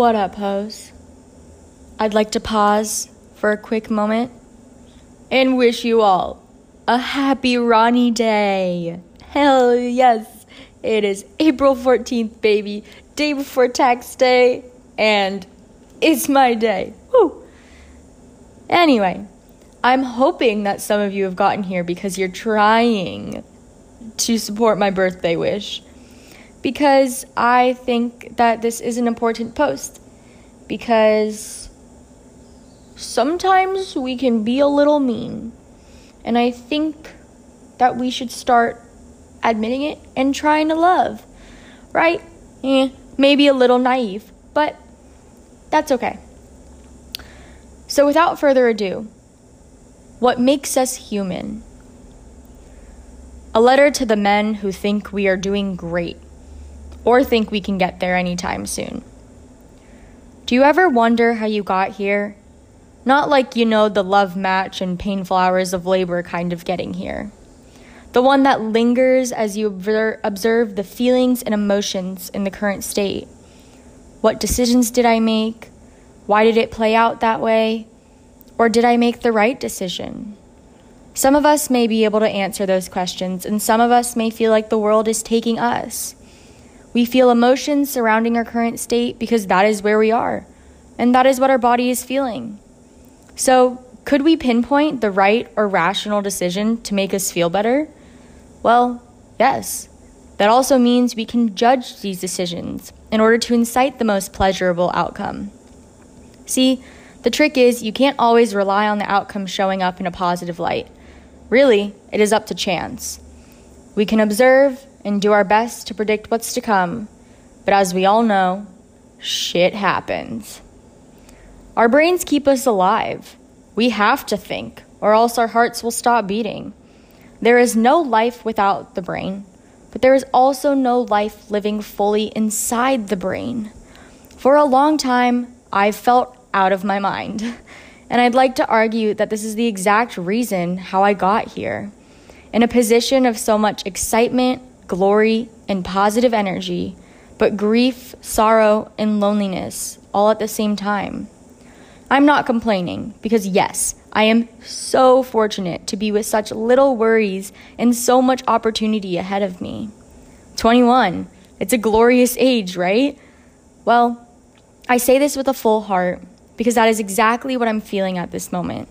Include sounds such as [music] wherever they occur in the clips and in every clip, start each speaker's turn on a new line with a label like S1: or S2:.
S1: What up, hoes? I'd like to pause for a quick moment and wish you all a happy Ronnie Day. Hell yes, it is April 14th, baby, day before tax day, and it's my day. Woo! Anyway, I'm hoping that some of you have gotten here because you're trying to support my birthday wish. Because I think that this is an important post. Because sometimes we can be a little mean. And I think that we should start admitting it and trying to love. Right? Eh, maybe a little naive, but that's okay. So, without further ado, what makes us human? A letter to the men who think we are doing great or think we can get there anytime soon. Do you ever wonder how you got here? Not like you know the love match and painful hours of labor kind of getting here. The one that lingers as you observe the feelings and emotions in the current state. What decisions did I make? Why did it play out that way? Or did I make the right decision? Some of us may be able to answer those questions, and some of us may feel like the world is taking us. We feel emotions surrounding our current state because that is where we are, and that is what our body is feeling. So, could we pinpoint the right or rational decision to make us feel better? Well, yes. That also means we can judge these decisions in order to incite the most pleasurable outcome. See, the trick is you can't always rely on the outcome showing up in a positive light. Really, it is up to chance. We can observe and do our best to predict what's to come, but as we all know, shit happens. Our brains keep us alive. We have to think, or else our hearts will stop beating. There is no life without the brain, but there is also no life living fully inside the brain. For a long time, I've felt out of my mind. [laughs] And I'd like to argue that this is the exact reason how I got here. In a position of so much excitement, glory, and positive energy, but grief, sorrow, and loneliness all at the same time. I'm not complaining because, yes, I am so fortunate to be with such little worries and so much opportunity ahead of me. 21, it's a glorious age, right? Well, I say this with a full heart because that is exactly what I'm feeling at this moment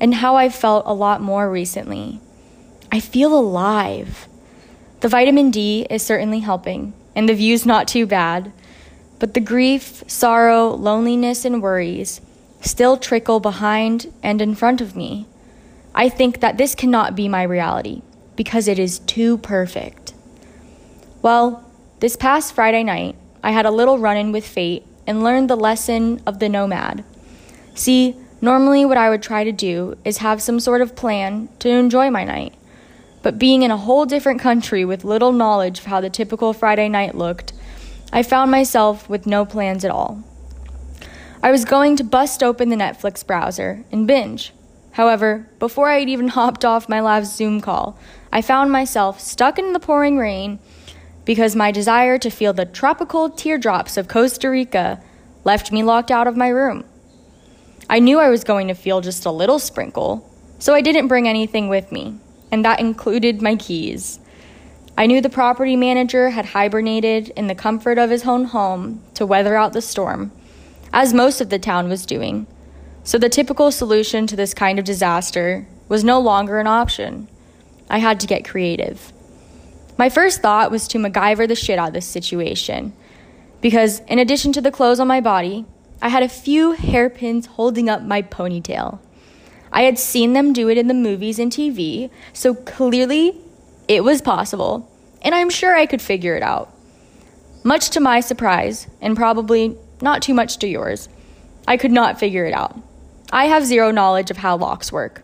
S1: and how I've felt a lot more recently. I feel alive. The vitamin D is certainly helping, and the view's not too bad, but the grief, sorrow, loneliness, and worries still trickle behind and in front of me. I think that this cannot be my reality because it is too perfect. Well, this past Friday night, I had a little run in with fate and learned the lesson of the nomad. See, normally what I would try to do is have some sort of plan to enjoy my night. But being in a whole different country with little knowledge of how the typical Friday night looked, I found myself with no plans at all. I was going to bust open the Netflix browser and binge. However, before I had even [laughs] hopped off my last Zoom call, I found myself stuck in the pouring rain because my desire to feel the tropical teardrops of Costa Rica left me locked out of my room. I knew I was going to feel just a little sprinkle, so I didn't bring anything with me, and that included my keys. I knew the property manager had hibernated in the comfort of his own home to weather out the storm, as most of the town was doing. So the typical solution to this kind of disaster was no longer an option. I had to get creative. My first thought was to MacGyver the shit out of this situation. Because in addition to the clothes on my body, I had a few hairpins holding up my ponytail. I had seen them do it in the movies and TV, so clearly it was possible, and I'm sure I could figure it out. Much to my surprise, and probably not too much to yours, I could not figure it out. I have zero knowledge of how locks work.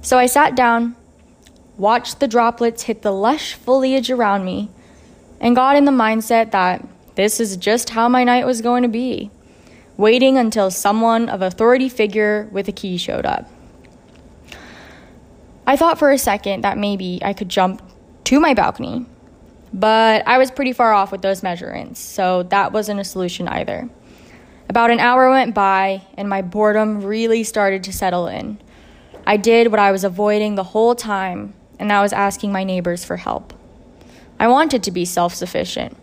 S1: So I sat down, watched the droplets hit the lush foliage around me, and got in the mindset that this is just how my night was going to be waiting until someone of authority figure with a key showed up. I thought for a second that maybe I could jump to my balcony, but I was pretty far off with those measurements, so that wasn't a solution either. About an hour went by, and my boredom really started to settle in. I did what I was avoiding the whole time, and that was asking my neighbors for help. I wanted to be self sufficient,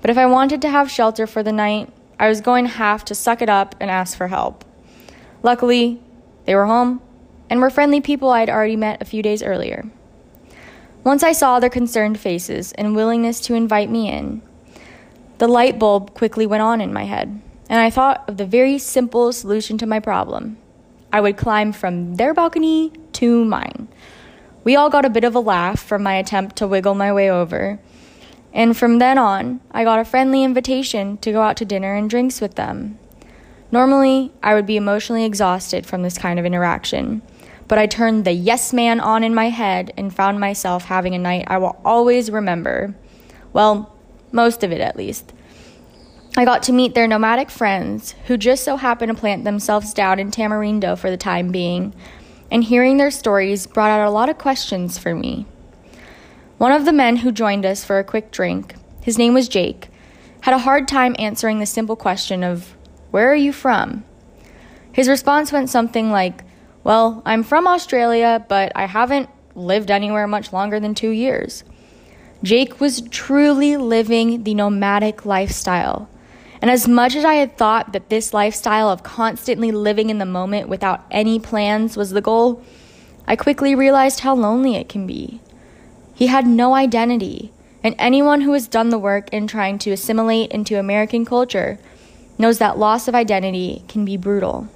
S1: but if I wanted to have shelter for the night, I was going to have to suck it up and ask for help. Luckily, they were home and were friendly people I had already met a few days earlier. Once I saw their concerned faces and willingness to invite me in, the light bulb quickly went on in my head, and I thought of the very simple solution to my problem. I would climb from their balcony to mine. We all got a bit of a laugh from my attempt to wiggle my way over, and from then on, I got a friendly invitation to go out to dinner and drinks with them. Normally, I would be emotionally exhausted from this kind of interaction, but I turned the yes man on in my head and found myself having a night I will always remember. Well, most of it at least. I got to meet their nomadic friends who just so happened to plant themselves down in Tamarindo for the time being, and hearing their stories brought out a lot of questions for me. One of the men who joined us for a quick drink, his name was Jake, had a hard time answering the simple question of, Where are you from? His response went something like, Well, I'm from Australia, but I haven't lived anywhere much longer than two years. Jake was truly living the nomadic lifestyle. And as much as I had thought that this lifestyle of constantly living in the moment without any plans was the goal, I quickly realized how lonely it can be. He had no identity, and anyone who has done the work in trying to assimilate into American culture knows that loss of identity can be brutal.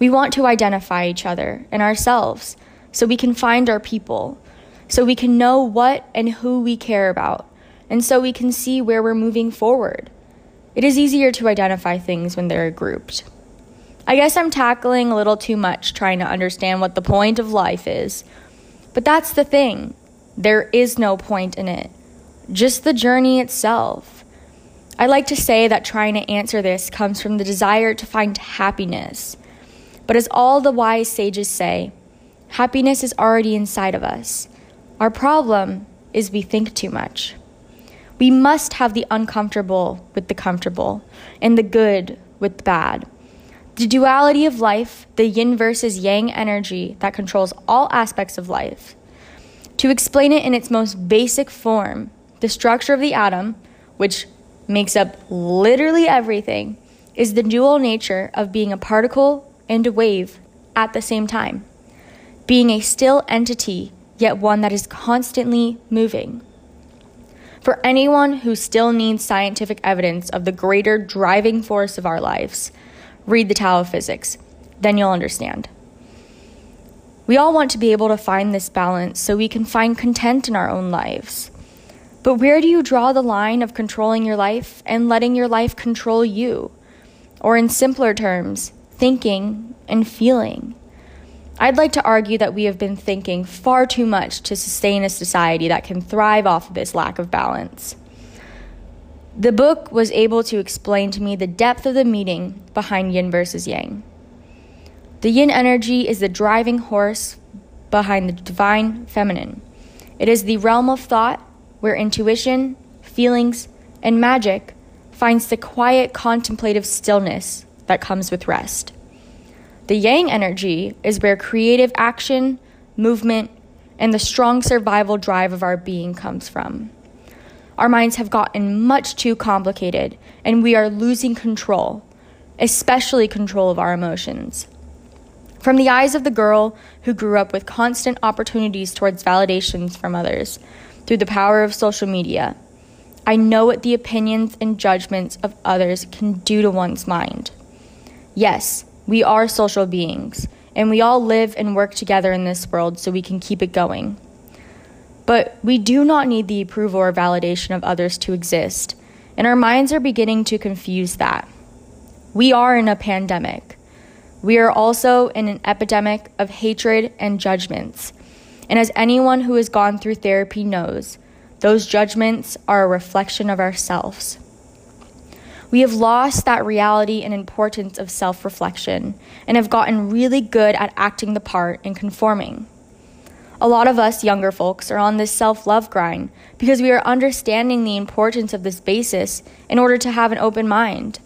S1: We want to identify each other and ourselves so we can find our people so we can know what and who we care about, and so we can see where we're moving forward. It is easier to identify things when they're grouped. I guess I'm tackling a little too much trying to understand what the point of life is. But that's the thing there is no point in it, just the journey itself. I like to say that trying to answer this comes from the desire to find happiness. But as all the wise sages say, happiness is already inside of us. Our problem is we think too much. We must have the uncomfortable with the comfortable and the good with the bad. The duality of life, the yin versus yang energy that controls all aspects of life. To explain it in its most basic form, the structure of the atom, which makes up literally everything, is the dual nature of being a particle and a wave at the same time. Being a still entity yet one that is constantly moving. For anyone who still needs scientific evidence of the greater driving force of our lives, read the Tao of Physics. Then you'll understand. We all want to be able to find this balance so we can find content in our own lives. But where do you draw the line of controlling your life and letting your life control you? Or, in simpler terms, thinking and feeling? I'd like to argue that we have been thinking far too much to sustain a society that can thrive off of this lack of balance. The book was able to explain to me the depth of the meaning behind yin versus yang. The yin energy is the driving horse behind the divine feminine. It is the realm of thought where intuition, feelings, and magic finds the quiet contemplative stillness that comes with rest. The yang energy is where creative action, movement, and the strong survival drive of our being comes from. Our minds have gotten much too complicated, and we are losing control, especially control of our emotions. From the eyes of the girl who grew up with constant opportunities towards validations from others through the power of social media, I know what the opinions and judgments of others can do to one's mind. Yes, we are social beings, and we all live and work together in this world so we can keep it going. But we do not need the approval or validation of others to exist, and our minds are beginning to confuse that. We are in a pandemic. We are also in an epidemic of hatred and judgments. And as anyone who has gone through therapy knows, those judgments are a reflection of ourselves. We have lost that reality and importance of self reflection and have gotten really good at acting the part and conforming. A lot of us younger folks are on this self love grind because we are understanding the importance of this basis in order to have an open mind.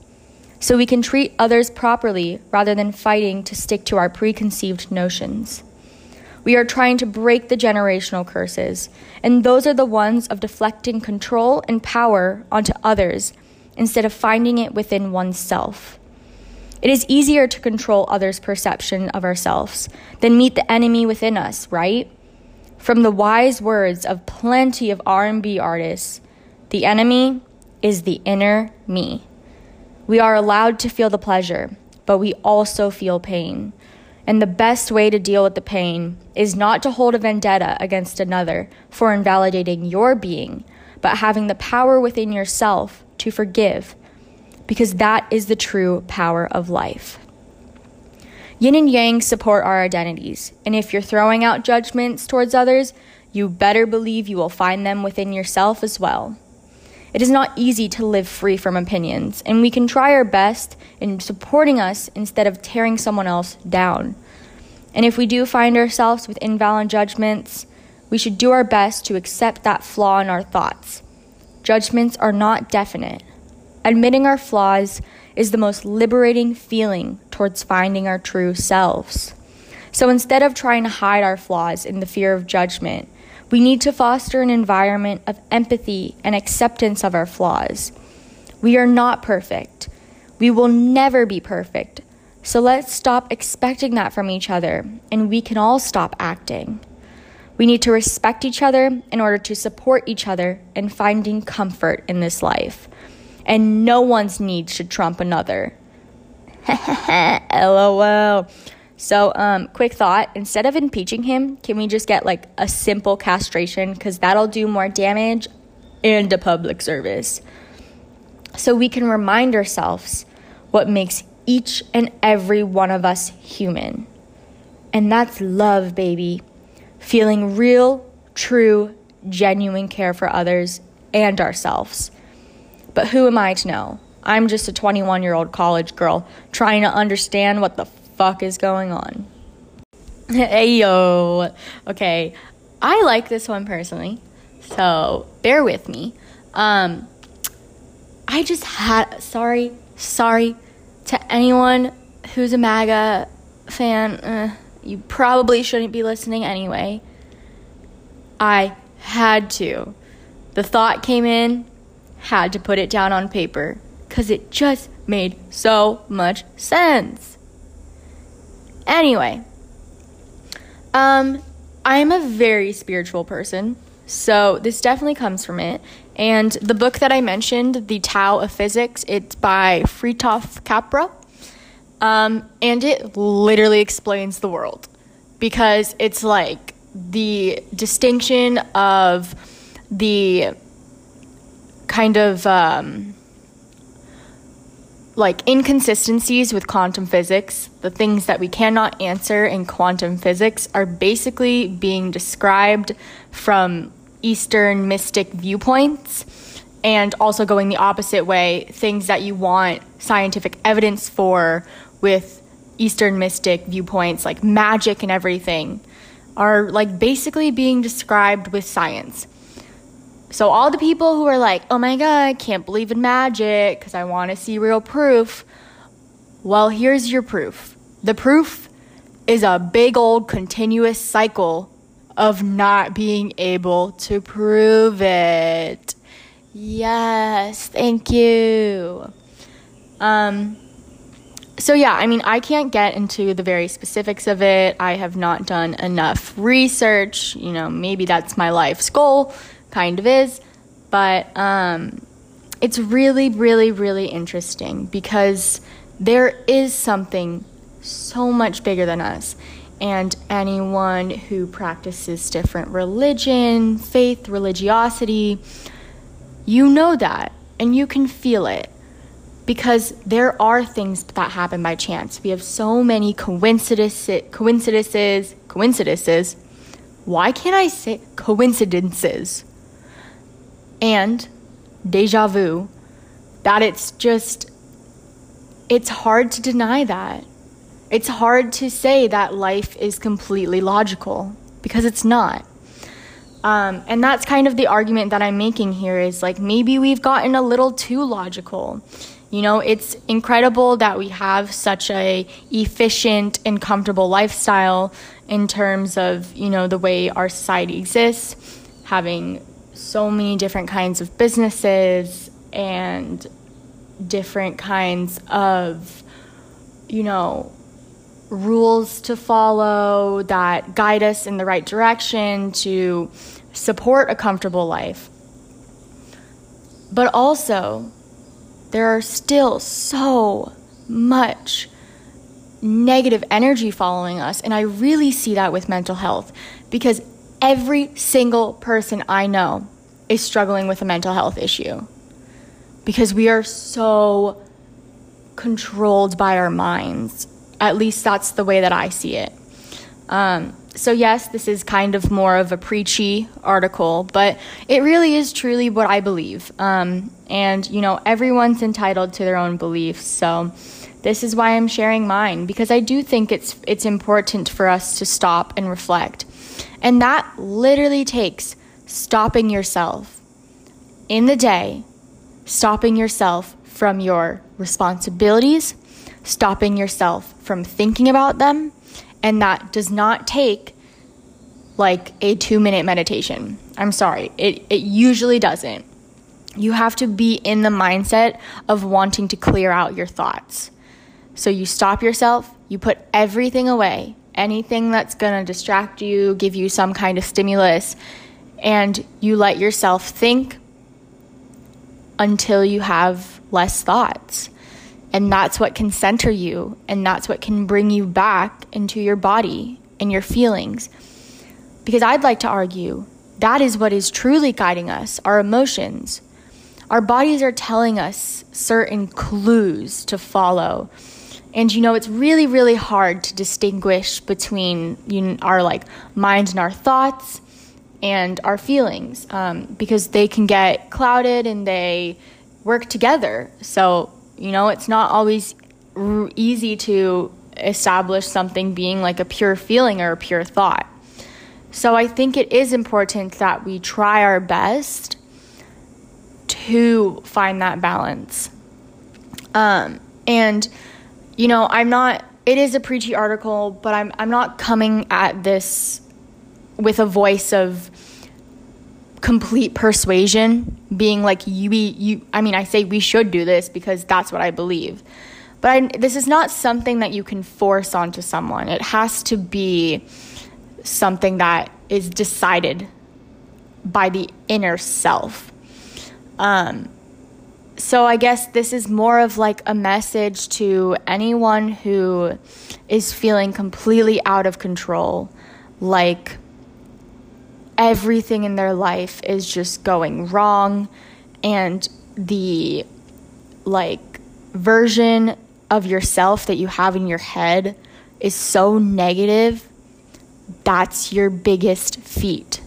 S1: so we can treat others properly rather than fighting to stick to our preconceived notions. We are trying to break the generational curses, and those are the ones of deflecting control and power onto others instead of finding it within oneself. It is easier to control others' perception of ourselves than meet the enemy within us, right? From the wise words of plenty of R&B artists, the enemy is the inner me. We are allowed to feel the pleasure, but we also feel pain. And the best way to deal with the pain is not to hold a vendetta against another for invalidating your being, but having the power within yourself to forgive, because that is the true power of life. Yin and yang support our identities, and if you're throwing out judgments towards others, you better believe you will find them within yourself as well. It is not easy to live free from opinions, and we can try our best in supporting us instead of tearing someone else down. And if we do find ourselves with invalid judgments, we should do our best to accept that flaw in our thoughts. Judgments are not definite. Admitting our flaws is the most liberating feeling towards finding our true selves. So instead of trying to hide our flaws in the fear of judgment, we need to foster an environment of empathy and acceptance of our flaws. We are not perfect. We will never be perfect. So let's stop expecting that from each other, and we can all stop acting. We need to respect each other in order to support each other in finding comfort in this life. And no one's need should trump another. [laughs] LOL. So, um, quick thought instead of impeaching him, can we just get like a simple castration? Because that'll do more damage and a public service. So we can remind ourselves what makes each and every one of us human. And that's love, baby. Feeling real, true, genuine care for others and ourselves. But who am I to know? I'm just a 21 year old college girl trying to understand what the fuck is going on? [laughs] hey yo. Okay. I like this one personally. So, bear with me. Um I just had sorry, sorry to anyone who's a MAGA fan. Uh, you probably shouldn't be listening anyway. I had to. The thought came in, had to put it down on paper cuz it just made so much sense. Anyway, um, I'm a very spiritual person, so this definitely comes from it. And the book that I mentioned, The Tao of Physics, it's by Fritjof Capra. Um, and it literally explains the world because it's like the distinction of the kind of um, like inconsistencies with quantum physics, the things that we cannot answer in quantum physics, are basically being described from Eastern mystic viewpoints and also going the opposite way, things that you want scientific evidence for with Eastern mystic viewpoints, like magic and everything, are like basically being described with science. So, all the people who are like, oh my God, can't believe in magic because I want to see real proof. Well, here's your proof. The proof is a big old continuous cycle of not being able to prove it. Yes, thank you. Um, so yeah, I mean, I can't get into the very specifics of it. I have not done enough research. You know, maybe that's my life's goal kind of is. But um, it's really, really, really interesting because there is something so much bigger than us. And anyone who practices different religion, faith, religiosity, you know that and you can feel it because there are things that happen by chance. We have so many coincidences, coincidences, coincidences. Why can't I say coincidences? And deja vu that it's just it's hard to deny that. It's hard to say that life is completely logical because it's not. Um, and that's kind of the argument that i'm making here is like maybe we've gotten a little too logical. You know, it's incredible that we have such a efficient and comfortable lifestyle in terms of, you know, the way our society exists, having so many different kinds of businesses and different kinds of, you know, rules to follow that guide us in the right direction to support a comfortable life. But also, there are still so much negative energy following us. And I really see that with mental health because every single person I know is struggling with a mental health issue because we are so controlled by our minds. At least that's the way that I see it. Um, so, yes, this is kind of more of a preachy article, but it really is truly what I believe. Um, and, you know, everyone's entitled to their own beliefs. So, this is why I'm sharing mine because I do think it's it's important for us to stop and reflect. And that literally takes stopping yourself in the day, stopping yourself from your responsibilities, stopping yourself from thinking about them, and that does not take like a 2-minute meditation. I'm sorry. It it usually doesn't. You have to be in the mindset of wanting to clear out your thoughts. So you stop yourself, you put everything away, anything that's going to distract you, give you some kind of stimulus, and you let yourself think until you have less thoughts. And that's what can center you, and that's what can bring you back into your body and your feelings. Because I'd like to argue that is what is truly guiding us our emotions. Our bodies are telling us certain clues to follow. And you know, it's really, really hard to distinguish between you know, our like mind and our thoughts and our feelings um, because they can get clouded and they work together. So, you know, it's not always r- easy to establish something being like a pure feeling or a pure thought. So, I think it is important that we try our best to find that balance. Um, and, you know, I'm not, it is a preachy article, but I'm, I'm not coming at this with a voice of complete persuasion, being like, you, we you, I mean, I say we should do this because that's what I believe. But I, this is not something that you can force onto someone. It has to be something that is decided by the inner self. Um, so I guess this is more of like a message to anyone who is feeling completely out of control, like everything in their life is just going wrong and the like version of yourself that you have in your head is so negative. That's your biggest feat.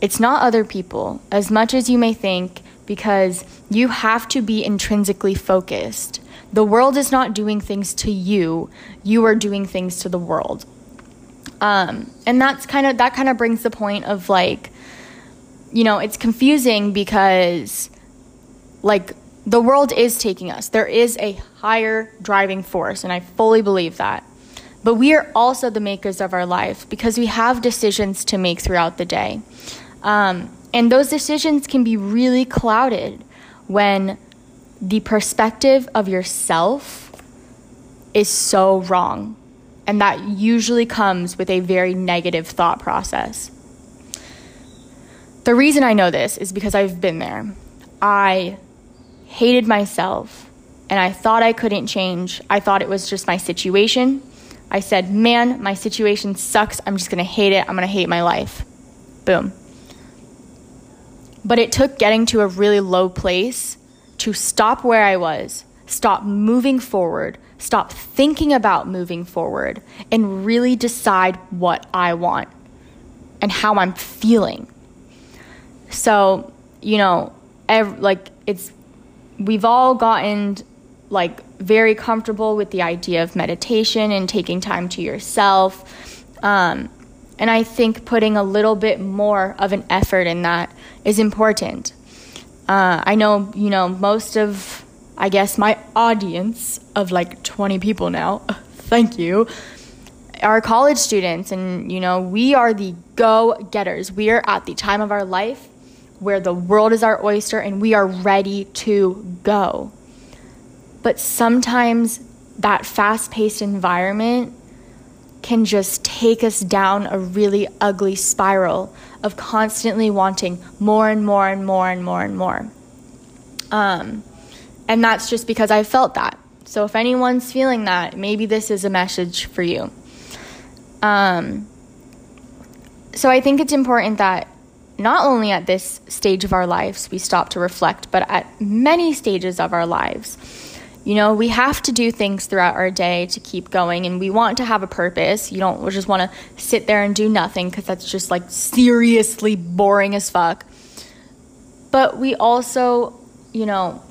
S1: It's not other people, as much as you may think, because you have to be intrinsically focused. The world is not doing things to you, you are doing things to the world. Um, and that's kind of that kind of brings the point of like, you know, it's confusing because like the world is taking us. There is a higher driving force, and I fully believe that. But we are also the makers of our life because we have decisions to make throughout the day. Um, and those decisions can be really clouded when the perspective of yourself is so wrong. And that usually comes with a very negative thought process. The reason I know this is because I've been there. I hated myself and I thought I couldn't change. I thought it was just my situation. I said, man, my situation sucks. I'm just going to hate it. I'm going to hate my life. Boom. But it took getting to a really low place to stop where I was, stop moving forward, stop thinking about moving forward, and really decide what I want and how I'm feeling. So, you know, like it's, we've all gotten like very comfortable with the idea of meditation and taking time to yourself. Um, and I think putting a little bit more of an effort in that is important. Uh, I know, you know, most of I guess, my audience of like 20 people now, [laughs] thank you, are college students. And, you know, we are the go getters. We are at the time of our life where the world is our oyster and we are ready to go. But sometimes that fast paced environment can just take us down a really ugly spiral of constantly wanting more and more and more and more and more. Um, and that's just because I felt that. So if anyone's feeling that, maybe this is a message for you. Um, so I think it's important that not only at this stage of our lives we stop to reflect, but at many stages of our lives. You know, we have to do things throughout our day to keep going, and we want to have a purpose. You don't just want to sit there and do nothing because that's just like seriously boring as fuck. But we also, you know,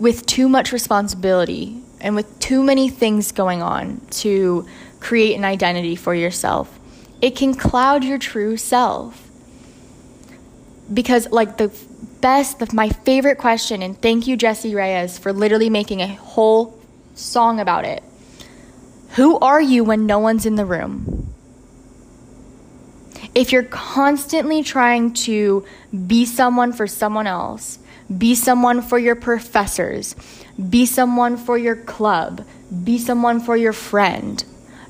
S1: with too much responsibility and with too many things going on to create an identity for yourself, it can cloud your true self. Because, like, the best, the, my favorite question, and thank you, Jessie Reyez, for literally making a whole song about it. Who are you when no one's in the room? If you're constantly trying to be someone for someone else, be someone for your professors. Be someone for your club. Be someone for your friend.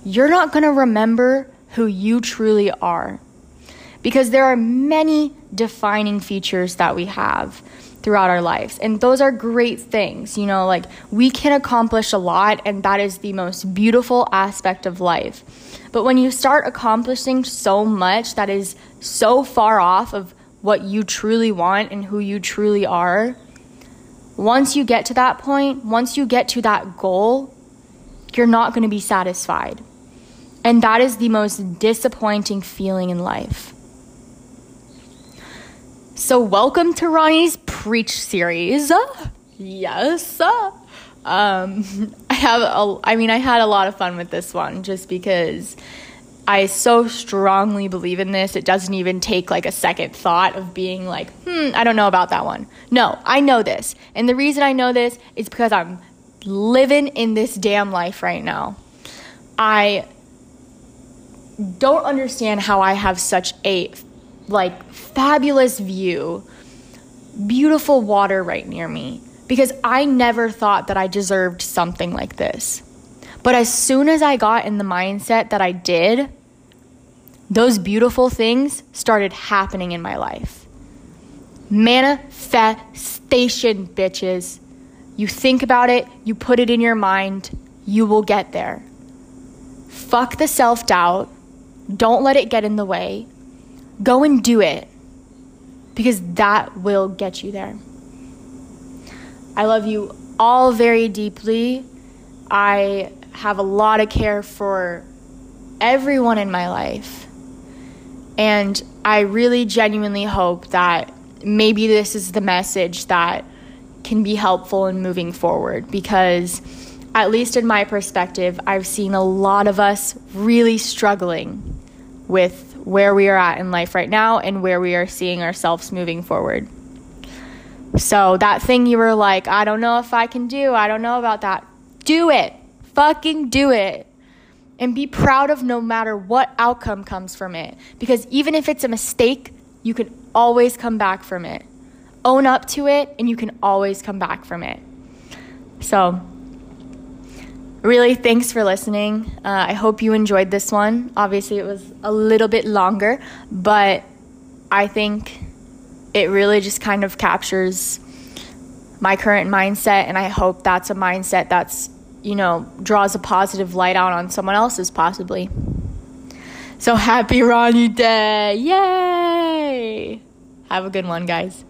S1: You're not going to remember who you truly are. Because there are many defining features that we have throughout our lives. And those are great things. You know, like we can accomplish a lot, and that is the most beautiful aspect of life. But when you start accomplishing so much that is so far off of what you truly want and who you truly are, once you get to that point, once you get to that goal, you're not going to be satisfied. And that is the most disappointing feeling in life. So, welcome to Ronnie's Preach series. Yes. Um, [laughs] I have a, I mean, I had a lot of fun with this one just because I so strongly believe in this, it doesn't even take like a second thought of being like, hmm, I don't know about that one. No, I know this. And the reason I know this is because I'm living in this damn life right now. I don't understand how I have such a like fabulous view, beautiful water right near me because I never thought that I deserved something like this. But as soon as I got in the mindset that I did, those beautiful things started happening in my life. Manifestation, bitches. You think about it, you put it in your mind, you will get there. Fuck the self doubt. Don't let it get in the way. Go and do it because that will get you there. I love you all very deeply. I have a lot of care for everyone in my life. And I really genuinely hope that maybe this is the message that can be helpful in moving forward because, at least in my perspective, I've seen a lot of us really struggling with where we are at in life right now and where we are seeing ourselves moving forward. So, that thing you were like, I don't know if I can do, I don't know about that, do it. Fucking do it and be proud of no matter what outcome comes from it. Because even if it's a mistake, you can always come back from it. Own up to it, and you can always come back from it. So, really, thanks for listening. Uh, I hope you enjoyed this one. Obviously, it was a little bit longer, but I think it really just kind of captures my current mindset, and I hope that's a mindset that's you know, draws a positive light out on someone else's possibly. So happy Ronnie Day! Yay! Have a good one, guys.